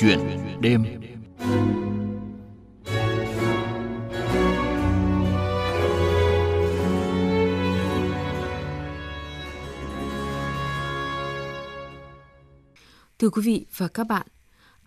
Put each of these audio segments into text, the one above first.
Chuyện đêm Thưa quý vị và các bạn,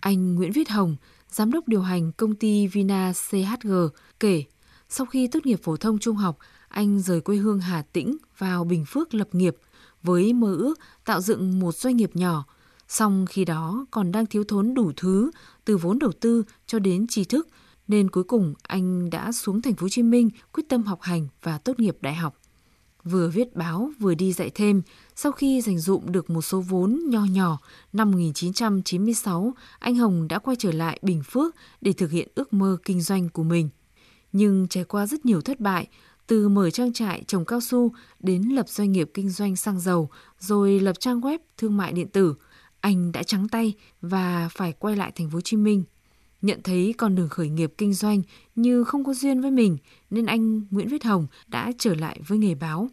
anh Nguyễn Viết Hồng, giám đốc điều hành công ty Vina CHG kể, sau khi tốt nghiệp phổ thông trung học, anh rời quê hương Hà Tĩnh vào Bình Phước lập nghiệp với mơ ước tạo dựng một doanh nghiệp nhỏ. Song khi đó còn đang thiếu thốn đủ thứ, từ vốn đầu tư cho đến tri thức, nên cuối cùng anh đã xuống thành phố Hồ Chí Minh quyết tâm học hành và tốt nghiệp đại học. Vừa viết báo vừa đi dạy thêm, sau khi dành dụm được một số vốn nho nhỏ, năm 1996, anh Hồng đã quay trở lại Bình Phước để thực hiện ước mơ kinh doanh của mình. Nhưng trải qua rất nhiều thất bại, từ mở trang trại trồng cao su đến lập doanh nghiệp kinh doanh xăng dầu, rồi lập trang web thương mại điện tử, anh đã trắng tay và phải quay lại thành phố Hồ Chí Minh. Nhận thấy con đường khởi nghiệp kinh doanh như không có duyên với mình nên anh Nguyễn Viết Hồng đã trở lại với nghề báo.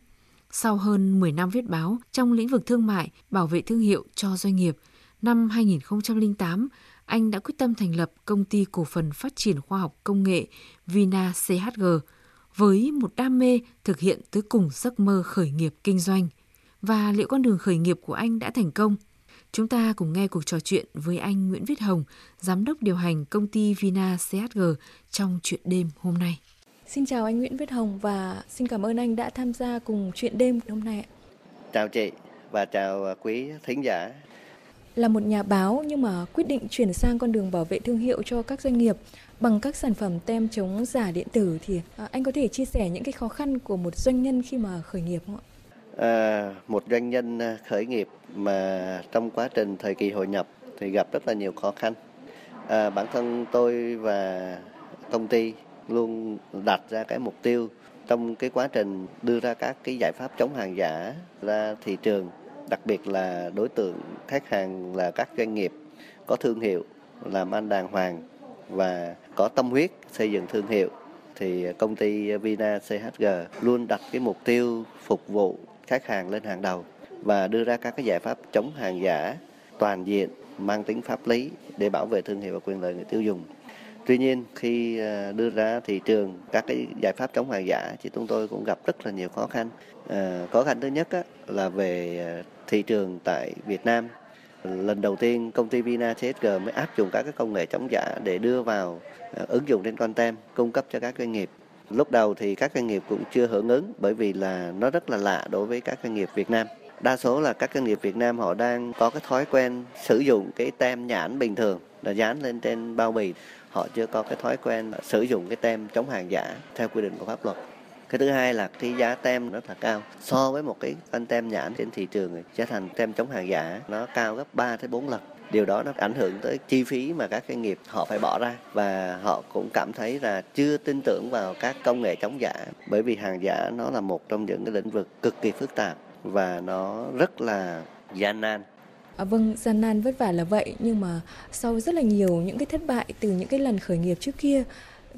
Sau hơn 10 năm viết báo trong lĩnh vực thương mại, bảo vệ thương hiệu cho doanh nghiệp, năm 2008, anh đã quyết tâm thành lập công ty cổ phần phát triển khoa học công nghệ Vina CHG với một đam mê thực hiện tới cùng giấc mơ khởi nghiệp kinh doanh. Và liệu con đường khởi nghiệp của anh đã thành công? Chúng ta cùng nghe cuộc trò chuyện với anh Nguyễn Viết Hồng, giám đốc điều hành công ty Vina CHG trong chuyện đêm hôm nay. Xin chào anh Nguyễn Viết Hồng và xin cảm ơn anh đã tham gia cùng chuyện đêm hôm nay. Chào chị và chào quý thính giả. Là một nhà báo nhưng mà quyết định chuyển sang con đường bảo vệ thương hiệu cho các doanh nghiệp bằng các sản phẩm tem chống giả điện tử thì à, anh có thể chia sẻ những cái khó khăn của một doanh nhân khi mà khởi nghiệp không ạ? À, một doanh nhân ờ, khởi nghiệp mà trong quá trình thời kỳ hội nhập thì gặp rất là nhiều khó khăn. À, bản thân tôi và công ty luôn đặt ra cái mục tiêu trong cái quá trình đưa ra các cái giải pháp chống hàng giả ra thị trường, đặc biệt là đối tượng khách hàng là các doanh nghiệp có thương hiệu làm ăn đàng hoàng và có tâm huyết xây dựng thương hiệu thì công ty Vina CHG luôn đặt cái mục tiêu phục vụ khách hàng lên hàng đầu và đưa ra các cái giải pháp chống hàng giả toàn diện mang tính pháp lý để bảo vệ thương hiệu và quyền lợi người tiêu dùng. Tuy nhiên khi ờ, đưa ra thị trường các cái giải pháp chống hàng giả thì chúng tôi cũng gặp rất là nhiều khó khăn. À, khó khăn thứ nhất á, là về ờ, thị trường tại Việt Nam lần đầu tiên công ty Vina CSG mới áp dụng các cái công nghệ chống giả để đưa vào ứng dụng trên con tem cung cấp cho các doanh nghiệp lúc đầu thì các doanh nghiệp cũng chưa hưởng ứng bởi vì là nó rất là lạ đối với các doanh nghiệp Việt Nam. Đa số là các doanh nghiệp Việt Nam họ đang có cái thói quen sử dụng cái tem nhãn bình thường, là dán lên trên bao bì. Họ chưa có cái thói quen sử dụng cái tem chống hàng giả theo quy định của pháp luật. Cái thứ hai là cái giá tem rất là cao. So với một cái anh tem nhãn trên thị trường giá thành tem chống hàng giả nó cao gấp 3 tới 4 lần điều đó nó ảnh hưởng tới chi phí mà các doanh nghiệp họ phải bỏ ra và họ cũng cảm thấy là chưa tin tưởng vào các công nghệ chống giả bởi vì hàng giả nó là một trong những cái lĩnh vực cực kỳ phức tạp và nó rất là gian nan À, vâng, gian nan vất vả là vậy nhưng mà sau rất là nhiều những cái thất bại từ những cái lần khởi nghiệp trước kia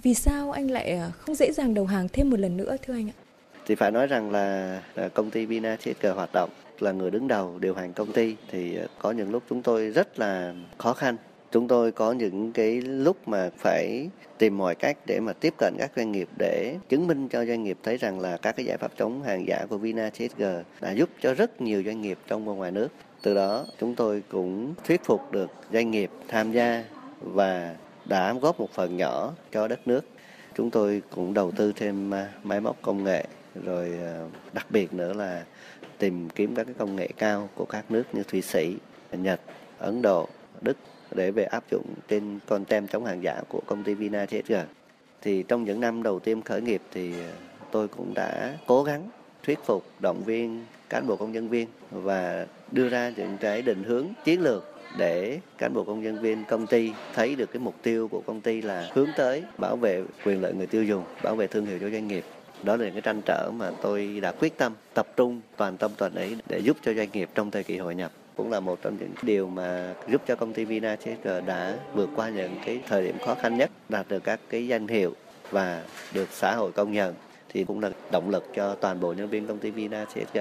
vì sao anh lại à, không dễ dàng đầu hàng thêm một lần nữa thưa anh ạ? Thì phải nói rằng là công ty Vina cờ hoạt động là người đứng đầu điều hành công ty thì ờ, có những lúc chúng tôi rất là khó khăn chúng tôi có những cái lúc mà phải tìm mọi cách để mà tiếp cận các doanh nghiệp để chứng minh cho doanh nghiệp thấy rằng là các cái giải pháp chống hàng giả của Vina CSG đã giúp cho rất nhiều doanh nghiệp trong và ngoài nước. Từ đó, chúng tôi cũng thuyết phục được doanh nghiệp tham gia và đã góp một phần nhỏ cho đất nước. Chúng tôi cũng đầu tư thêm ờ, máy móc công nghệ, rồi ờ, đặc biệt nữa là tìm kiếm các cái công nghệ cao của các nước như Thụy Sĩ, Nhật, Ấn Độ, Đức để về áp dụng trên con tem chống hàng giả của công ty Vina CSG. Thì trong những năm đầu tiên khởi nghiệp thì ờ, tôi cũng đã cố gắng thuyết phục, động viên cán bộ công nhân viên và đưa ra những cái định hướng chiến lược để cán bộ công nhân viên công ty thấy được cái mục tiêu của công ty là hướng tới bảo vệ quyền lợi người tiêu dùng, bảo vệ thương hiệu cho doanh nghiệp. Đó là những cái tranh trở mà tôi đã quyết tâm tập trung toàn tâm toàn ý để giúp cho doanh nghiệp trong thời kỳ hội nhập cũng là một trong những điều mà giúp cho công ty Vina CSG đã vượt qua những cái thời điểm khó khăn nhất, đạt được các cái danh hiệu và được xã hội công nhận thì cũng là động lực cho toàn bộ nhân viên công ty Vina CSG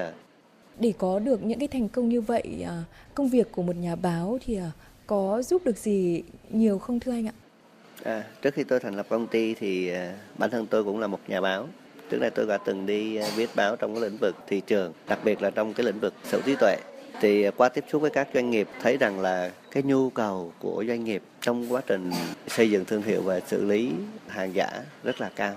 để có được những cái thành công như vậy à, công việc của một nhà báo thì à, có giúp được gì nhiều không thưa anh ạ? À, trước khi tôi thành lập công ty thì à, bản thân tôi cũng là một nhà báo. Trước đây tôi đã từng đi à, viết báo trong cái lĩnh vực thị trường, đặc biệt là trong cái lĩnh vực sở trí tuệ. Thì à, qua tiếp xúc với các doanh nghiệp thấy rằng là cái nhu cầu của doanh nghiệp trong quá trình xây dựng thương hiệu và xử lý hàng giả rất là cao.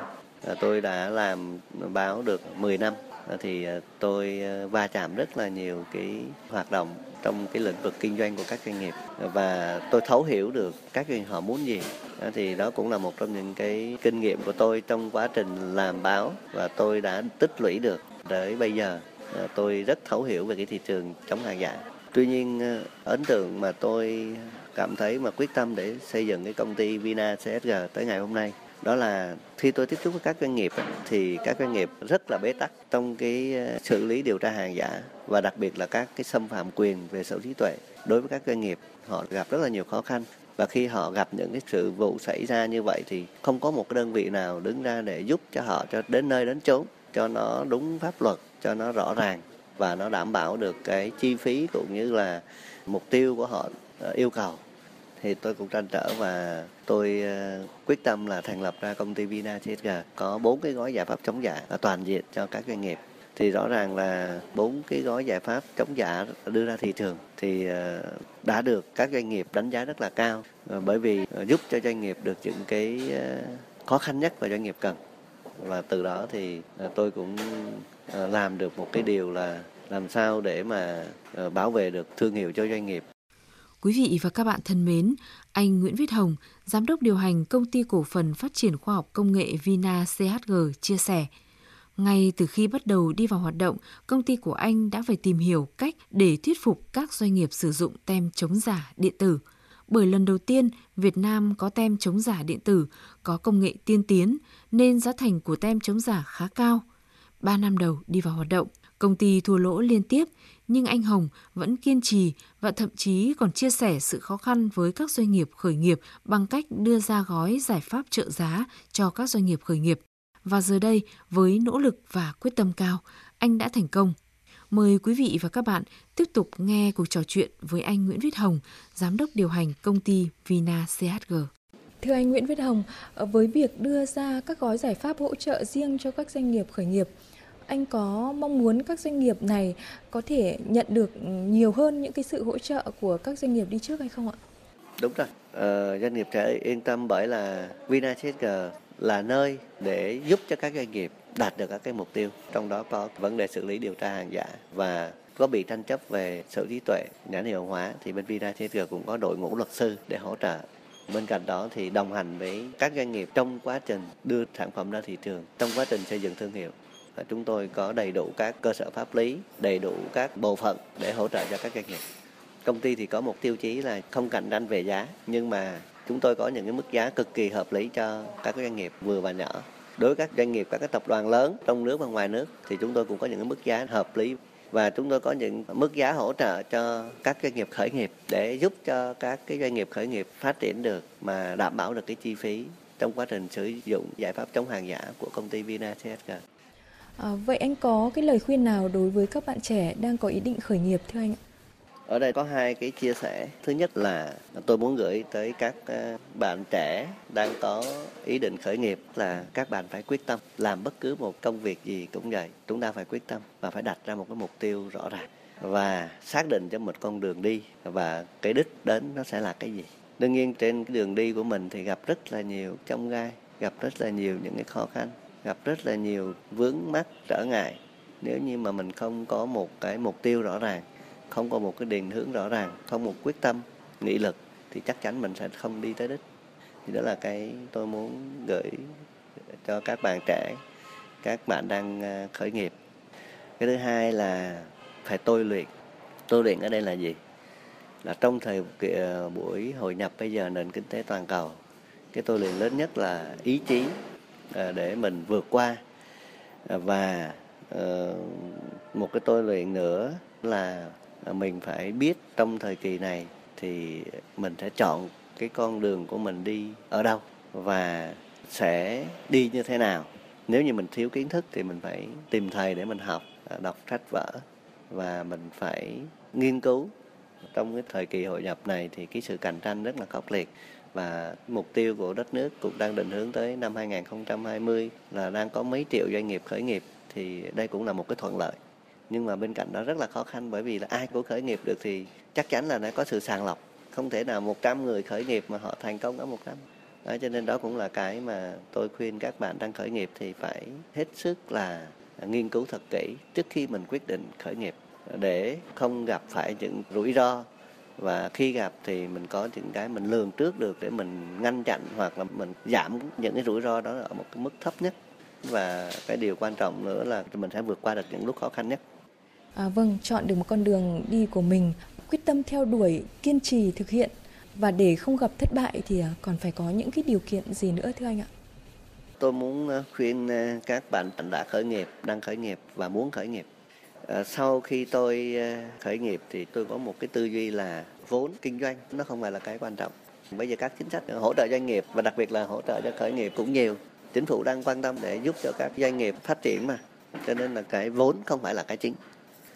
À, tôi đã làm báo được 10 năm thì tôi va chạm rất là nhiều cái hoạt động trong cái lĩnh vực kinh doanh của các doanh nghiệp. Và tôi thấu hiểu được các doanh nghiệp họ muốn gì. Thì đó cũng là một trong những cái kinh nghiệm của tôi trong quá trình làm báo và tôi đã tích lũy được tới bây giờ. Ờ, tôi rất thấu hiểu về cái thị trường chống hàng giả. Tuy nhiên ờ, ấn tượng mà tôi cảm thấy mà quyết tâm để xây dựng cái công ty Vina CSG tới ngày hôm nay đó là khi tôi tiếp xúc với các doanh nghiệp thì các doanh nghiệp rất là bế tắc trong cái ờ, xử lý điều tra hàng giả và đặc biệt là các cái xâm phạm quyền về sở trí tuệ. Đối với các doanh nghiệp, họ gặp rất là nhiều khó khăn và khi họ gặp những cái sự vụ xảy ra như vậy thì không có một cái đơn vị nào đứng ra để giúp cho họ cho đến nơi đến chốn, cho nó đúng pháp luật, cho nó rõ ràng và nó đảm bảo được cái chi phí cũng như là mục tiêu của họ ờ, yêu cầu. Thì tôi cũng trăn trở và tôi ờ, quyết tâm là thành lập ra công ty Vina CSG có bốn cái gói giải pháp chống giả toàn diện cho các doanh nghiệp. Thì rõ ràng là bốn cái gói giải pháp chống giả đưa ra thị trường thì ờ, đã được các doanh nghiệp đánh giá rất là cao. Ờ, bởi vì giúp cho doanh nghiệp được những cái khó khăn nhất mà doanh nghiệp cần. Và từ đó thì tôi cũng làm được một cái điều là làm sao để mà bảo vệ được thương hiệu cho doanh nghiệp. Quý vị và các bạn thân mến, anh Nguyễn Viết Hồng, Giám đốc điều hành Công ty Cổ phần Phát triển Khoa học Công nghệ Vina CHG chia sẻ, ngay từ khi bắt đầu đi vào hoạt động, công ty của anh đã phải tìm hiểu cách để thuyết phục các doanh nghiệp sử dụng tem chống giả điện tử. Bởi lần đầu tiên, Việt Nam có tem chống giả điện tử, có công nghệ tiên tiến, nên giá thành của tem chống giả khá cao. Ba năm đầu đi vào hoạt động, công ty thua lỗ liên tiếp, nhưng anh Hồng vẫn kiên trì và thậm chí còn chia sẻ sự khó khăn với các doanh nghiệp khởi nghiệp bằng cách đưa ra gói giải pháp trợ giá cho các doanh nghiệp khởi nghiệp. Và giờ đây, với nỗ lực và quyết tâm cao, anh đã thành công. Mời quý vị và các bạn tiếp tục nghe cuộc trò chuyện với anh Nguyễn Viết Hồng, giám đốc điều hành công ty Vina CHG. Thưa anh Nguyễn Viết Hồng, ờ, với việc đưa ra các gói giải pháp hỗ trợ riêng cho các doanh nghiệp khởi nghiệp, anh có mong muốn các doanh nghiệp này có thể nhận được nhiều hơn những cái sự hỗ trợ của các doanh nghiệp đi trước hay không ạ? Đúng rồi, ờ, doanh nghiệp sẽ yên tâm bởi là VinaCSG ờ, là nơi để giúp cho các doanh nghiệp đạt được các cái mục tiêu, trong đó có vấn đề xử lý điều tra hàng giả và có bị tranh chấp về sở trí tuệ nhãn hiệu hóa thì bên VinaCSG cũng có đội ngũ luật sư để hỗ trợ. Bên cạnh đó thì đồng hành với các doanh nghiệp trong quá trình đưa sản phẩm ra thị trường trong quá trình xây dựng thương hiệu chúng tôi có đầy đủ các cơ sở pháp lý, đầy đủ các bộ phận để hỗ trợ cho các doanh nghiệp. Công ty thì có một tiêu chí là không cạnh tranh về giá, nhưng mà chúng tôi có những cái mức giá cực kỳ hợp lý cho các doanh nghiệp vừa và nhỏ. Đối với các doanh nghiệp, các cái tập đoàn lớn trong nước và ngoài nước thì chúng tôi cũng có những cái mức giá hợp lý và chúng tôi có những mức giá hỗ trợ cho các doanh nghiệp khởi nghiệp để giúp cho các cái doanh nghiệp khởi nghiệp phát triển được mà đảm bảo được cái chi phí trong quá trình sử dụng giải pháp chống hàng giả của công ty Vina CSG. À, vậy anh có cái lời khuyên nào đối với các bạn trẻ đang có ý định khởi nghiệp thưa anh ạ? Ở đây có hai cái chia sẻ. Thứ nhất là tôi muốn gửi tới các à, bạn trẻ đang có ý định khởi nghiệp là các bạn phải quyết tâm làm bất cứ một công việc gì cũng vậy. Chúng ta phải quyết tâm và phải đặt ra một cái mục tiêu rõ ràng và xác định cho một con đường đi và cái đích đến nó sẽ là cái gì. Đương nhiên trên cái đường đi của mình thì gặp rất là nhiều trong gai, gặp rất là nhiều những cái khó khăn gặp rất là nhiều vướng mắc trở ngại. Nếu như mà mình không có một cái mục tiêu rõ ràng, không có một cái định hướng rõ ràng, không một quyết tâm, nghị lực, thì chắc chắn mình sẽ không đi tới đích. Thì đó là cái tôi muốn gửi cho các bạn trẻ, các bạn đang ờ, khởi nghiệp. Cái thứ hai là phải tôi luyện. Tôi luyện ở đây là gì? Là trong thời ờ, buổi hội nhập bây giờ nền kinh tế toàn cầu, cái tôi luyện lớn nhất là ý chí. Ờ, để mình vượt qua. Ờ, và ờ, một cái tôi luyện nữa là mình phải biết trong thời kỳ này thì mình sẽ chọn cái con đường của mình đi ở đâu và sẽ đi như thế nào. Nếu như mình thiếu kiến thức thì mình phải tìm thầy để mình học đọc sách vở và mình phải nghiên cứu. Trong cái thời kỳ hội nhập này thì cái sự cạnh tranh rất là khốc liệt và mục tiêu của đất nước cũng đang định hướng tới năm 2020 là đang có mấy triệu doanh nghiệp khởi nghiệp thì đây cũng là một cái thuận lợi. Nhưng mà bên cạnh đó rất là khó khăn bởi vì là ai cũng khởi nghiệp được thì chắc chắn là nó có sự sàng lọc. Không thể nào 100 người khởi nghiệp mà họ thành công ở 100 đó, cho nên đó cũng là cái mà tôi khuyên các bạn đang khởi nghiệp thì phải hết sức là nghiên cứu thật kỹ trước khi mình quyết định khởi nghiệp để không gặp phải những rủi ro và khi gặp thì mình có những cái mình lường trước được để mình ngăn chặn hoặc là mình giảm những cái rủi ro đó ở một cái mức thấp nhất và cái điều quan trọng nữa là mình sẽ vượt qua được những lúc khó khăn nhất. À, vâng, chọn được một con đường đi của mình, quyết tâm theo đuổi, kiên trì thực hiện và để không gặp thất bại thì à, còn phải có những cái điều kiện gì nữa thưa anh ạ? Tôi muốn à, khuyên à, các bạn đã khởi nghiệp, đang khởi nghiệp và muốn khởi nghiệp. Ờ, sau khi tôi ờ, khởi nghiệp thì tôi có một cái tư duy là vốn kinh doanh nó không phải là cái quan trọng. Bây giờ các chính sách hỗ trợ doanh nghiệp và đặc biệt là hỗ trợ cho khởi nghiệp cũng nhiều. Chính phủ đang quan tâm để giúp cho các doanh nghiệp phát triển mà. Cho nên là cái vốn không phải là cái chính.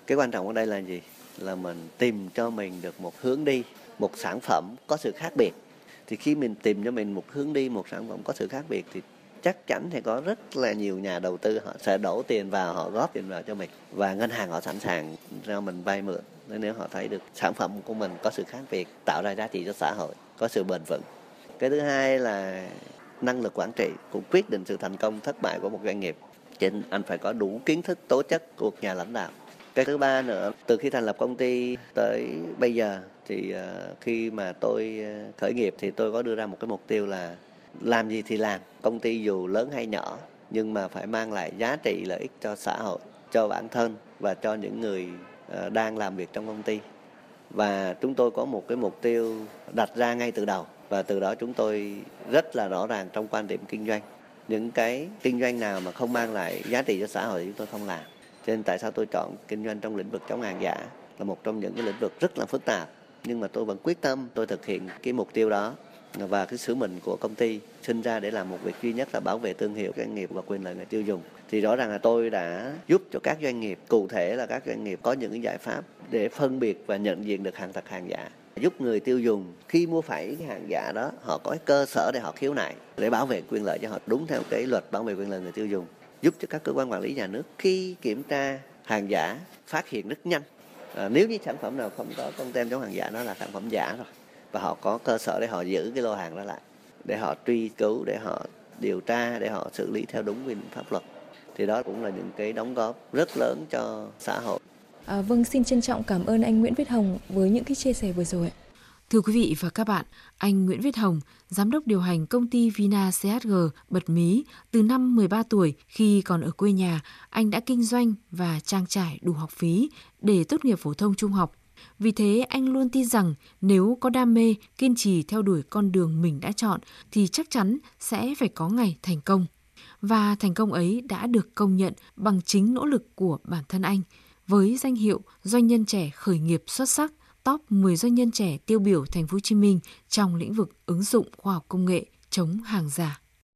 Cái quan trọng ở đây là gì? Là mình tìm cho mình được một hướng đi, một sản phẩm có sự khác biệt. Thì khi mình tìm cho mình một hướng đi, một sản phẩm có sự khác biệt thì chắc chắn thì có rất là nhiều nhà đầu tư họ sẽ đổ tiền vào, họ góp tiền vào cho mình. Và ngân hàng họ sẵn sàng cho mình vay mượn. Nếu họ thấy được sản phẩm của mình có sự khác biệt, tạo ra giá trị cho xã hội, có sự bền vững. Cái thứ hai là năng lực quản trị. Cũng quyết định sự thành công thất bại của một doanh nghiệp trên anh phải có đủ kiến thức, tố chất của nhà lãnh đạo. Cái thứ ba nữa, từ khi thành lập công ty tới bây giờ thì ờ, khi mà tôi ờ, khởi nghiệp thì tôi có đưa ra một cái mục tiêu là làm gì thì làm, công ty dù lớn hay nhỏ, nhưng mà phải mang lại giá trị lợi ích cho xã hội, cho bản thân và cho những người ờ, đang làm việc trong công ty. Và chúng tôi có một cái mục tiêu đặt ra ngay từ đầu, và từ đó chúng tôi rất là rõ ràng trong quan điểm kinh doanh. Những cái kinh doanh nào mà không mang lại giá trị cho xã hội thì chúng tôi không làm. Cho nên tại sao tôi chọn kinh doanh trong lĩnh vực chống hàng giả là một trong những cái lĩnh vực rất là phức tạp, nhưng mà tôi vẫn quyết tâm tôi thực hiện cái mục tiêu đó và cái sứ mệnh của công ty sinh ra để làm một việc duy nhất là bảo vệ thương hiệu doanh nghiệp và quyền lợi người tiêu dùng. Thì rõ ràng là tôi đã giúp cho các doanh nghiệp cụ thể là các doanh nghiệp có những cái giải pháp để phân biệt và nhận diện được hàng thật hàng giả. Giúp người tiêu dùng khi mua phải cái hàng giả đó họ có cái cơ sở để họ khiếu nại để bảo vệ quyền lợi cho họ đúng theo cái luật bảo vệ quyền lợi người tiêu dùng. Giúp cho các cơ quan quản lý nhà nước khi kiểm tra hàng giả phát hiện rất nhanh. À, nếu như sản phẩm nào không có con tem chống hàng giả nó là sản phẩm giả rồi và họ có cơ sở để họ giữ cái lô hàng đó lại để họ truy cứu để họ điều tra để họ xử lý theo đúng quy định pháp luật thì đó cũng là những cái đóng góp rất lớn cho xã hội À, vâng, xin trân trọng cảm ơn anh Nguyễn Viết Hồng với những cái chia sẻ vừa rồi. Thưa quý vị và các bạn, anh Nguyễn Viết Hồng, giám đốc điều hành công ty Vina CHG bật mí, từ năm 13 tuổi khi còn ở quê nhà, anh đã kinh doanh và trang trải đủ học phí để tốt nghiệp phổ thông trung học. Vì thế anh luôn tin rằng nếu có đam mê, kiên trì theo đuổi con đường mình đã chọn thì chắc chắn sẽ phải có ngày thành công. Và thành công ấy đã được công nhận bằng chính nỗ lực của bản thân anh với danh hiệu doanh nhân trẻ khởi nghiệp xuất sắc, top 10 doanh nhân trẻ tiêu biểu thành phố Hồ Chí Minh trong lĩnh vực ứng dụng khoa học công nghệ chống hàng giả.